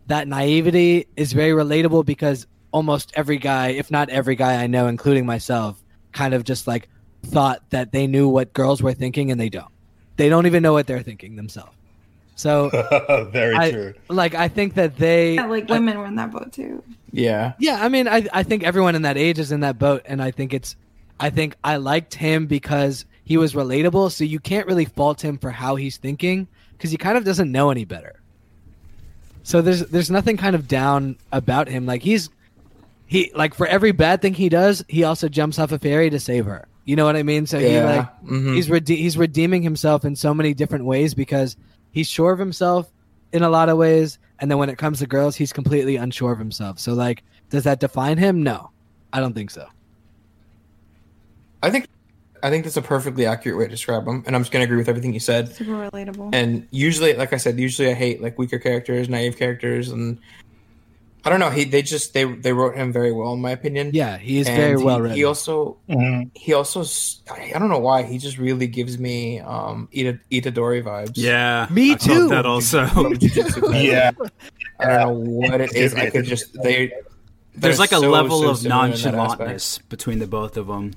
that naivety is very relatable because almost every guy, if not every guy I know, including myself, kind of just like thought that they knew what girls were thinking and they don't. They don't even know what they're thinking themselves. So, Very I, true. like, I think that they, Yeah, like women were in that boat too. Yeah. yeah, I mean, I, I think everyone in that age is in that boat, and I think it's, I think I liked him because he was relatable. So you can't really fault him for how he's thinking because he kind of doesn't know any better. So there's there's nothing kind of down about him. Like he's he like for every bad thing he does, he also jumps off a ferry to save her. You know what I mean? So he Yeah. like Mhm. he's rede- he's redeeming himself in so many different ways because he's sure of himself in a lot of ways, and then when it comes to girls, he's completely unsure of himself. So like, does that define him? No, I don't think so. I think I think that's a perfectly accurate way to describe him, and I'm just gonna agree with everything you said. Super relatable. And usually, like I said, usually I hate like weaker characters, naive characters, and I don't know. He they just they they wrote him very well in my opinion. Yeah, he is And very he- well written. He also Mhm. he also I don't know why he just really gives me um Ita Itadori vibes. Yeah. Me I too. That also. From Jujutsu Kaisen. Yeah. I don't know what it is. I could just they. There's like a so, level so of similar in that aspect. nonchalantness between the both of them.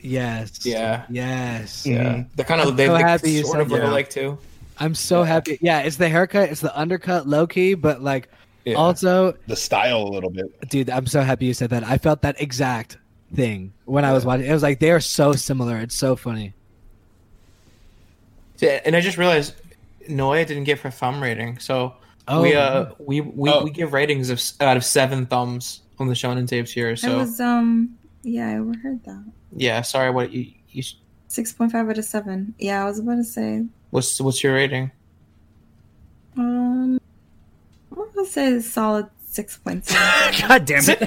Yes. Yeah. Yes. Yeah. Yeah, they're kind of I'm they so like, happy sort of look that. alike too. I'm so happy. Yeah, it's the haircut, it's the undercut, low key, but like Yeah. also, The style a little bit. dude, I'm so happy you said that. I felt that exact thing when I was watching. It was like they are so similar. It's so funny. Yeah, and I just realized Noia didn't give her thumb rating, so Oh, we uh we we, Oh. we give ratings of out of seven thumbs on the Shonen tapes here. I So was um yeah, I overheard that. yeah, sorry, what you you Six point five out of seven. Yeah, I was about to say. what's what's your rating? Um, I'm gonna say solid six point seven. God damn it.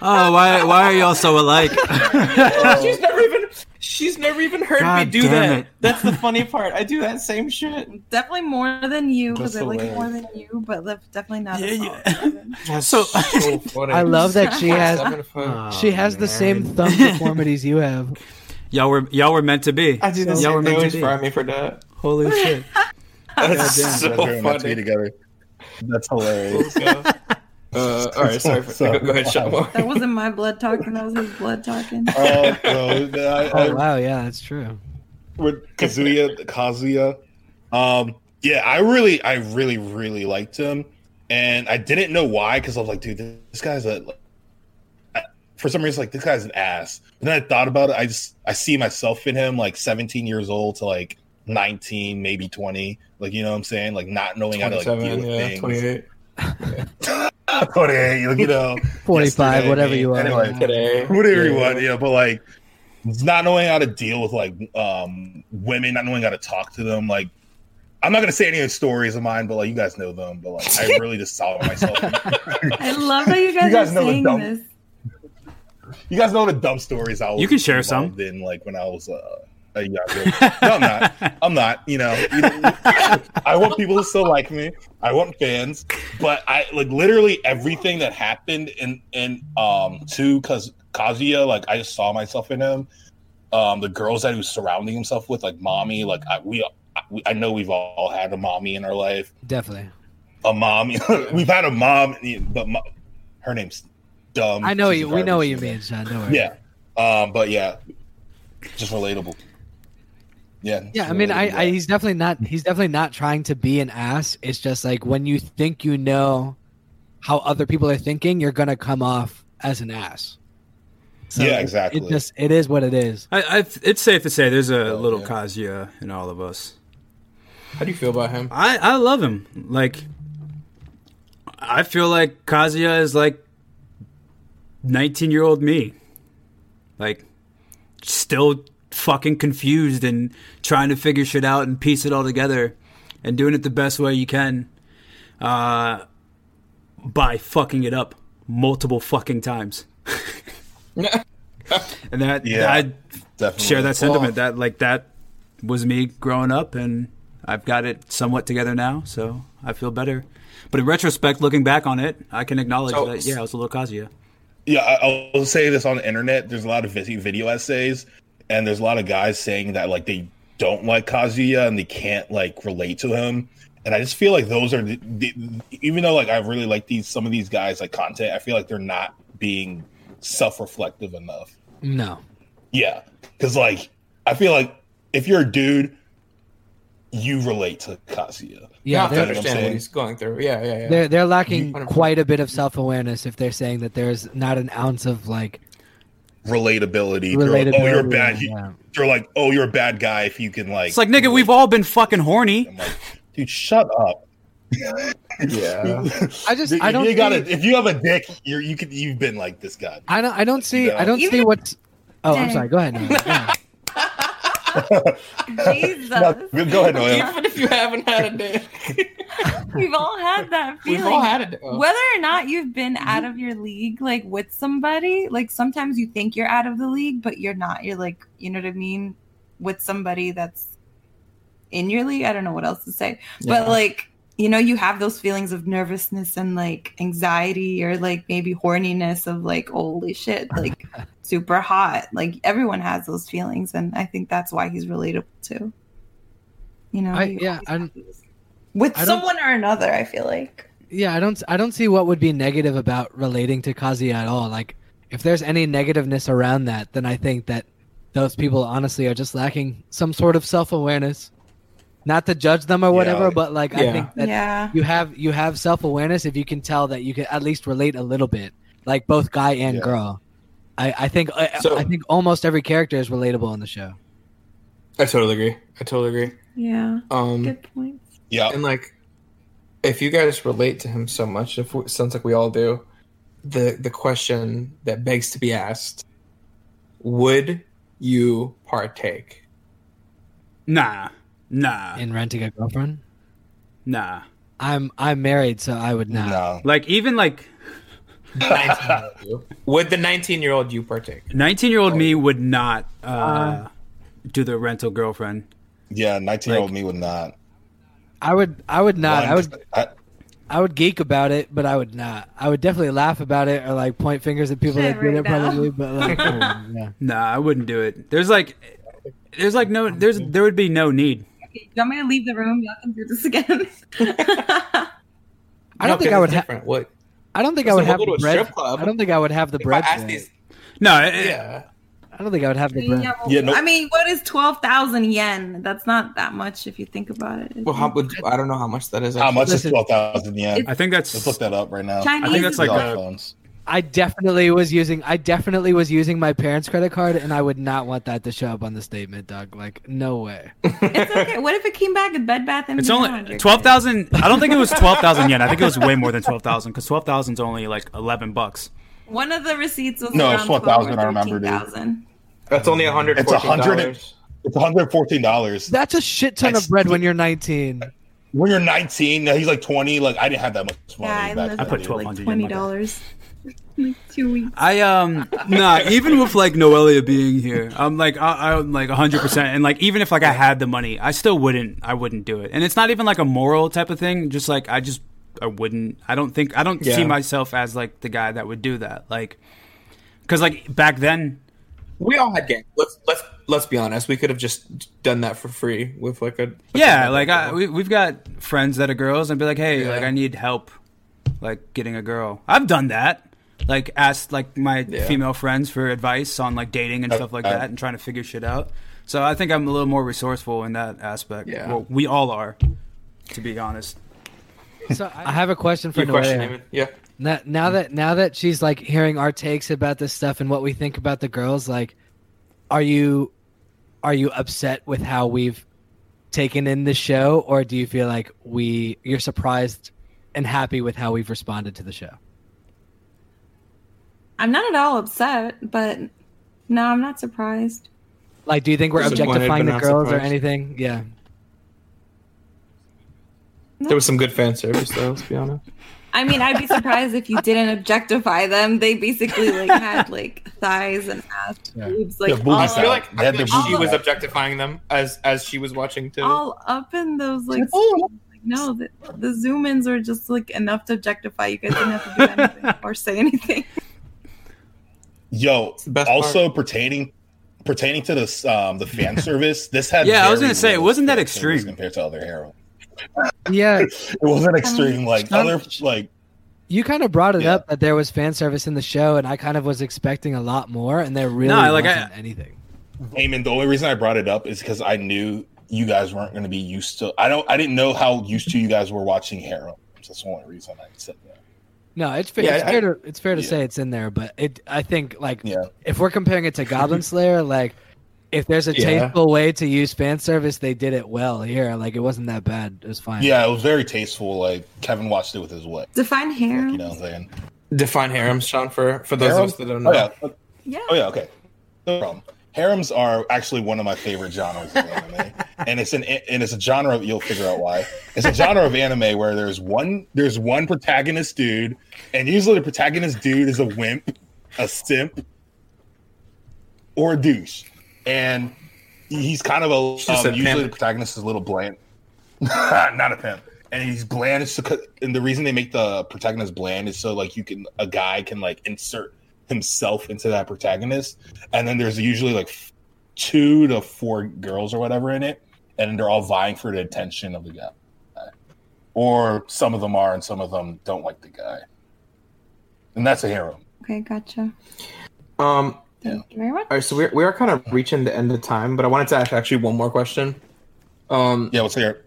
oh, why why are y'all so alike? she's never even she's never even heard God me do that. it. That's the funny part. I do that same shit. definitely more than you because I like it more than you, but definitely not. Yeah, yeah. That's So- so, funny. I love that she has Oh, she has the same thumb deformities you have. Y'all were y'all were meant to be. I do the y'all same. were They meant always to be. me for that. Holy shit. That's Goddamn, so they're that funny. together. That's hilarious. uh, all right, sorry. For, So- go, go ahead, Shamo. That wasn't my blood talking. That was his blood talking. Oh, no, I, I, Oh wow, yeah, that's true. with Kazuya, Kazuya. Um, yeah, I really, I really, really liked him, and I didn't know why because I was like, dude, this guy's a. I- For some reason, like this guy's an ass. And then I thought about it. I just, I see myself in him, like 17 years old to like 19, maybe 20. Like you know what I'm saying? Like not knowing how to like deal with yeah, things. 28. 28, like, you know, Forty-five, whatever you are. Anyway, Today. whatever you want, yeah. But like, not knowing how to deal with like um women, not knowing how to talk to them. Like, I'm not gonna say any of the stories of mine, but like you guys know them. But like, I really just saw it myself. I love that you guys, You guys are know the saying dumb- this. you guys know the dumb stories I was. You can share some. involved In like when I was uh, a younger. no, I'm not. I'm not. You know, you know, I want people to still like me. I want fans, but I like literally everything that happened in in um to because Kazuya. Like I just saw myself in him. Um, the girls that he was surrounding himself with, like mommy, like I, we, I, we, I know we've all had a mommy in our life. Definitely. A mom, we've had a mom, but mo- her name's dumb. I know She's you. We know what you mean, worry. Yeah. Um, but yeah, just relatable. Yeah. Yeah, I mean, relatable I. I he's definitely not he's definitely not trying to be an ass. It's just like when you think you know how other people are thinking, you're gonna come off as an ass. So Yeah, it- exactly. It just it is what it is. I, I, it's safe to say there's a Oh, little yeah. Kazuya in all of us. How do you feel about him? I, I love him. Like, I feel like Kazuya is like 19 year old me. Like, still fucking confused and trying to figure shit out and piece it all together and doing it the best way you can uh, by fucking it up multiple fucking times. and that, Yeah, I definitely share that sentiment. that like that was me growing up, and I've got it somewhat together now, so I feel better. But in retrospect, looking back on it, I can acknowledge So- that yeah, I was a little Kazuya. Yeah, I- I'll say this on the internet. There's a lot of video essays, and there's a lot of guys saying that like they don't like Kazuya and they can't like relate to him. And I just feel like those are the, the, even though like I really like these some of these guys like content, I feel like they're not being self-reflective enough. No. Yeah, because like I feel like if you're a dude, you relate to Kazuya. Yeah, you have to they're, what I'm understand what he's going through. Yeah, yeah, yeah. they're they're lacking 100%. quite a bit of self awareness if they're saying that there's not an ounce of like Relatability. They're like, oh, you're bad. Yeah. They're like, oh, you're a bad guy if you can like. It's like nigga, we've all been fucking horny. I'm like, dude, shut up. yeah. I just If I don't you got see- if you have a dick, you're you could you've been like this guy. I don't I don't see Yeah. I don't Even- see what's Oh, I'm sorry. Go ahead. Noah. Yeah. Jesus. No, go ahead, Noel. Even if you haven't had a day, We've all had that feeling. we've all had a day. Oh. Whether or not you've been out of your league, like with somebody, like sometimes you think you're out of the league, but you're not. You're like, you know what I mean? With somebody that's in your league. I don't know what else to say. Yeah. But like, you know, you have those feelings of nervousness and like anxiety or like maybe horniness of like, holy shit, like super hot. Like everyone has those feelings. And I think that's why he's relatable too. You know, I- yeah, with I someone or another, I feel like. Yeah, I don't I don't see what would be negative about relating to Kazuya at all. Like if there's any negativeness around that, then I think that those people honestly are just lacking some sort of self-awareness. Not to judge them or whatever, Yeah. but like I think that yeah. you have you have self-awareness if you can tell that you can at least relate a little bit, like both guy and Yeah. girl. I, I think I, So- I think almost every character is relatable in the show. I totally agree. I totally agree. Yeah. Um, Good points. Yeah, and like, if you guys relate to him so much, if we, sounds like we all do, the the question that begs to be asked: Would you partake? Nah, nah, In renting a girlfriend, nah. I'm I'm married, so I would not. no. Like even like 19-year-old. Would the nineteen-year-old you partake? 19 year old me would not uh, do the rental girlfriend. Yeah, nineteen year old Like- me would not. I would I would not. I would I, I would geek about it, but I would not. I would definitely laugh about it or like point fingers at people that did right it now. probably, but like I yeah. Nah, I wouldn't do it. There's like, there's like no, there's there would be no need. Okay, you want me to leave the room? Y'all can do this again. I don't think I would have. What? I don't think I would have the bread. I don't think I would have the bread. ask for it. these, No, it- yeah. I don't think I would have the bread. yeah, well, Yeah, no- I mean, what is twelve thousand yen? That's not that much if you think about it. Well, how would I don't know how much that is. how much Listen. is twelve thousand yen? I think that's Let's look that up right now. Chinese I think that's like a- phones. I definitely was using. I definitely was using my parents' credit card, and I would not want that to show up on the statement, Doug. Like, no way. It's okay. What if it came back at Bed Bath and It's only You're twelve good. thousand. I don't think it was twelve thousand yen. I think it was way more than twelve thousand because twelve thousand is only like eleven bucks. One of the receipts was No, around it's 12,000, 12 I remember, dude. 13,000. That's only a hundred. It's a hundred and- It's one hundred fourteen dollars. That's a shit ton That's- of bread when you're 19. When you're nineteen, he's like twenty. Like I didn't have that much money. Yeah, I back lived then, I put dude. 12 like $1,200 twenty dollars. Like two weeks. I um nah. Even with like Noelia being here, I'm like I, I'm like 100. percent And like even if like I had the money, I still wouldn't. I wouldn't do it. And it's not even like a moral type of thing. Just like I just I wouldn't. I don't think I don't Yeah. see myself as like the guy that would do that. Like because like back then We all had games. Let's let's let's be honest. We could have just done that for free with like a Yeah, like I, we, we've got friends that are girls and be like, hey, Yeah. like I need help, like getting a girl. I've done that, like ask like my Yeah. female friends for advice on like dating and stuff like Okay. that and trying to figure shit out. So I think I'm a little more resourceful in that aspect. Yeah. Well, we all are, to be honest. So I have a question for Your Noelle. Yeah. Now, now that now that she's like hearing our takes about this stuff and what we think about the girls, like, are you are you upset with how we've taken in the show, or do you feel like we you're surprised and happy with how we've responded to the show? I'm not at all upset, but no, I'm not surprised. Like, do you think we're objectifying the not girls or anything? Yeah. There was some good fan service, though. Let's be honest. I mean, I'd be surprised if you didn't objectify them. They basically like had like thighs and ass, boobs, like Yeah, all, I feel like, I feel like she was out. objectifying them as as she was watching too. all up in those like. like, No, the, the zoom ins are just like enough to objectify. You guys didn't have to do anything or say anything. Yo, the best also pertaining pertaining to this um the fan service, this had Yeah, I was gonna say, it wasn't that extreme. compared to other Harrow. Yeah, It wasn't extreme like Um, other like you kind of brought it Yeah. up that there was fan service in the show, and I kind of was expecting a lot more, and there really No, like, wasn't I- anything. Eamon, the only reason I brought it up is because I knew you guys weren't going to be used to. I don't. I didn't know how used to you guys were watching Harrow. That's the only reason I said that. No, it's fair. Yeah, it's I- fair to it's fair to yeah. say it's in there, but it I think like Yeah. if we're comparing it to Goblin Slayer, like if there's a Yeah. tasteful way to use fan service, they did it well here. Like it wasn't that bad. It was fine. Yeah, it was very tasteful. Like Kevin watched it with his wife. Define hair. Like, you know what I'm saying? Define harems, Sean, for for those of us that don't oh, know. Oh yeah. yeah. Oh yeah. Okay. No problem. Harems are actually one of my favorite genres of anime, and it's an and it's a genre. Of, you'll figure out why. It's a genre of anime where there's one there's one protagonist dude, and usually the protagonist dude is a wimp, a simp, or a douche, and he's kind of a um, usually pimp. the protagonist is a little bland, not a pimp, and he's bland. And the reason they make the protagonist bland is so like you can a guy can like insert himself into that protagonist, and then there's usually like two to four girls or whatever in it, and they're all vying for the attention of the guy, or some of them are, and some of them don't like the guy, and that's a hero. Okay, gotcha. Um. Thank you very much. All right. So we're we are kind of reaching the end of time, but I wanted to ask actually one more question. Um. Yeah, let's hear. it.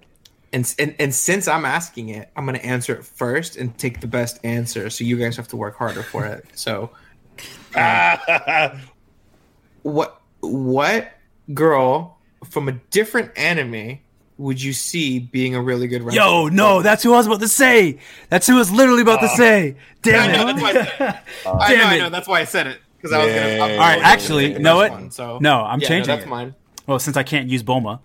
And, and and since I'm asking it, I'm gonna answer it first and take the best answer. So you guys have to work harder for it. So it. what what girl from a different anime would you see being a really good writer? Yo, no, that's who I was about to say. That's who I was literally about to uh, say. Damn I know, it. that's why I said it. Uh, I know, Damn I it. know, that's why I said it. Because I was gonna. Yeah. I'm All right, actually, take the know best? One, so No, I'm Yeah, changing that's it. mine. Well, since I can't use Bulma,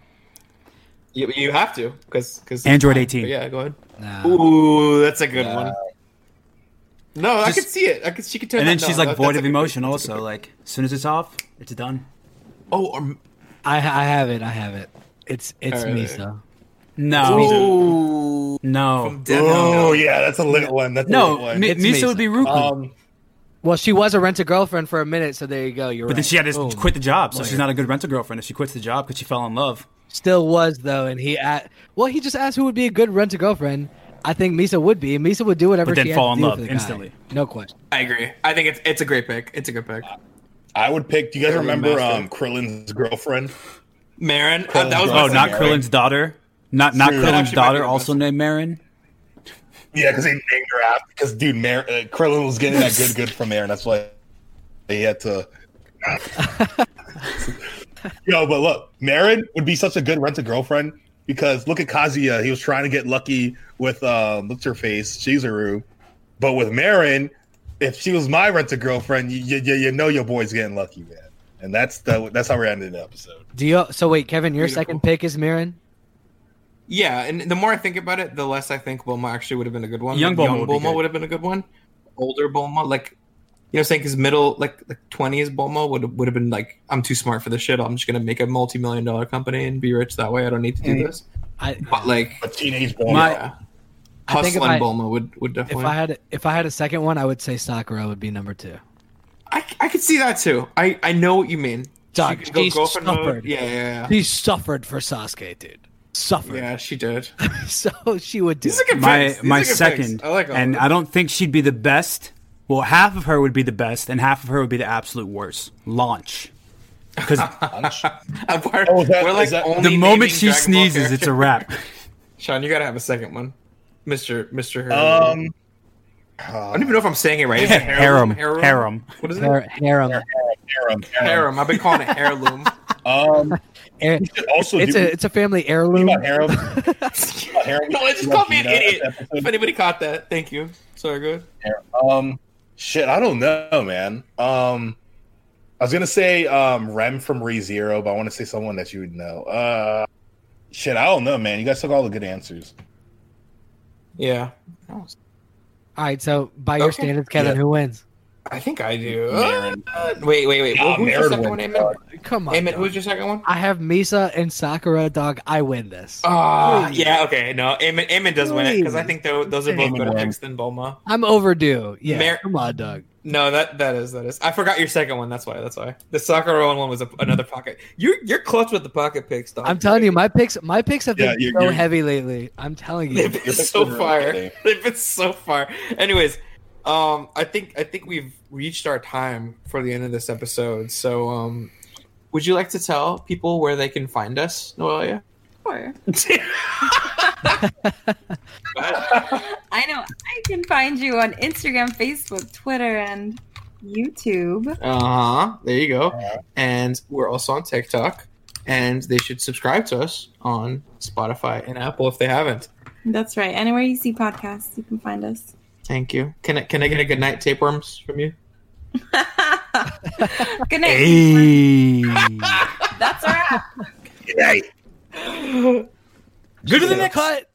You, you have to because because Android 18. Yeah, go ahead. Nah. Ooh, that's a good one. No, I Just- could see it. I could. She could turn. and then that- she's no, like that- void of good emotion. pick. Also, like as soon as it's off, it's done. oh, or, I I have it. I have it. It's it's Alright. Misa. No, ooh, no, Oh Note. yeah, that's a lit one. That's a lit no. one. Mi- It's Misa would be Ruku, um, Well, she was a rental girlfriend for a minute, so there you go. You're but then she had to Boom. quit the job, so Lawyer. she's not a good rental girlfriend if she quits the job because she fell in love. Still was though, and he at well, he just asked who would be a good rental girlfriend. I think Misa would be. Misa would do whatever But then she had fall to in do love for the guy. instantly. No question. I agree. I think it's it's a great pick. It's a good pick. I would pick. Do you guys Harem remember master. um, Krillin's girlfriend? Marin. uh, Krillin's that was. Oh, not second Marin. Krillin's daughter. Not not True. Krillin's actually might be daughter, also best. named Marin. Yeah, because he named her after. Because dude, Mar- uh, Krillin was getting that good good from Aaron. That's why he had to. Yo, but look, Marin would be such a good rent a girlfriend because look at Kazuya. He was trying to get lucky with um, what's her face, Chizuru, but with Marin, if she was my rent a girlfriend, you, you you know your boy's getting lucky, man. And that's the that's how we're ending the episode. Do you? So wait, Kevin, your Beautiful. second pick is Marin. Yeah, and the more I think about it, the less I think Bulma actually would have been a good one. Young Like, Bulma would be would have been a good one. Older Bulma, like you know, saying his middle, like like twenties Bulma would would have been like, I'm too smart for this shit. I'm just gonna make a multi million dollar company and be rich that way. I don't need to do Mm. this. I But like, A teenage boy. My- yeah, I think hustling I- Bulma would would definitely. if. I had if I had a second one, I would say Sakura would be number two. I, I could see that too. I I know what you mean. Dog, She could go she's girlfriend mode. suffered. Yeah, yeah, She suffered for Sasuke, dude. Suffered. yeah. Yeah, she did. so she would do. These are it. good My my second. I like and I don't think she'd be the best, Well, half of her would be the best, and half of her would be the absolute worst. Launch. Because we're, Oh, that- we're like that- the moment she Dragon sneezes, it's a wrap. Sean, you gotta have a second one, Mister Mister. Her. Um, I don't even know if I'm saying it right. Is it Harem. heirloom? Harem. What is it? Har- harem. harem, harem. Harem. I've been calling it heirloom. Um, Air- we should also it's do a it's a family heirloom. about harem. About harem, no, should it just do called me an idiot. If anybody caught that, thank you. Sorry, good. Um, shit, I don't know, man. Um, I was gonna say um Rem from ReZero, but I want to say someone that you would know. Uh, shit, I don't know, man. You guys took all the good answers. Yeah, All right, so by your Okay. standards, Kevin, Yeah. who wins? I think I do. Marin. Uh, wait, wait, wait. Nah, Who's your Marin second one, Eamon? dog. Come on, Eamon, dog. who's your second one? I have Misa and Sakura, dog. I win this. Ah, Please. yeah, okay. No, Eamon, Eamon does win it because I think tho- those are both Eamon better picks than Bulma. I'm overdue. Yeah, Mar- come on, dog. No, that that is that is. I forgot your second one. That's why. That's why. The Sakura one was a, another pocket. You're you're clutch with the pocket picks, dog. I'm telling you, my picks, my picks have Yeah, been you're- so you're- heavy lately. I'm telling you. They've been so far. They've been so far. Anyways, um, I think I think we've reached our time for the end of this episode. So, um, would you like to tell people where they can find us, Noelia? Sure. I know. I can find you on Instagram, Facebook, Twitter, and YouTube. Uh huh. There you go. And we're also on TikTok. And they should subscribe to us on Spotify and Apple if they haven't. That's right. Anywhere you see podcasts, you can find us. Thank you. Can I can I get a good night tapeworms from you? Good night. Hey. That's a wrap. Good to the next. Cut.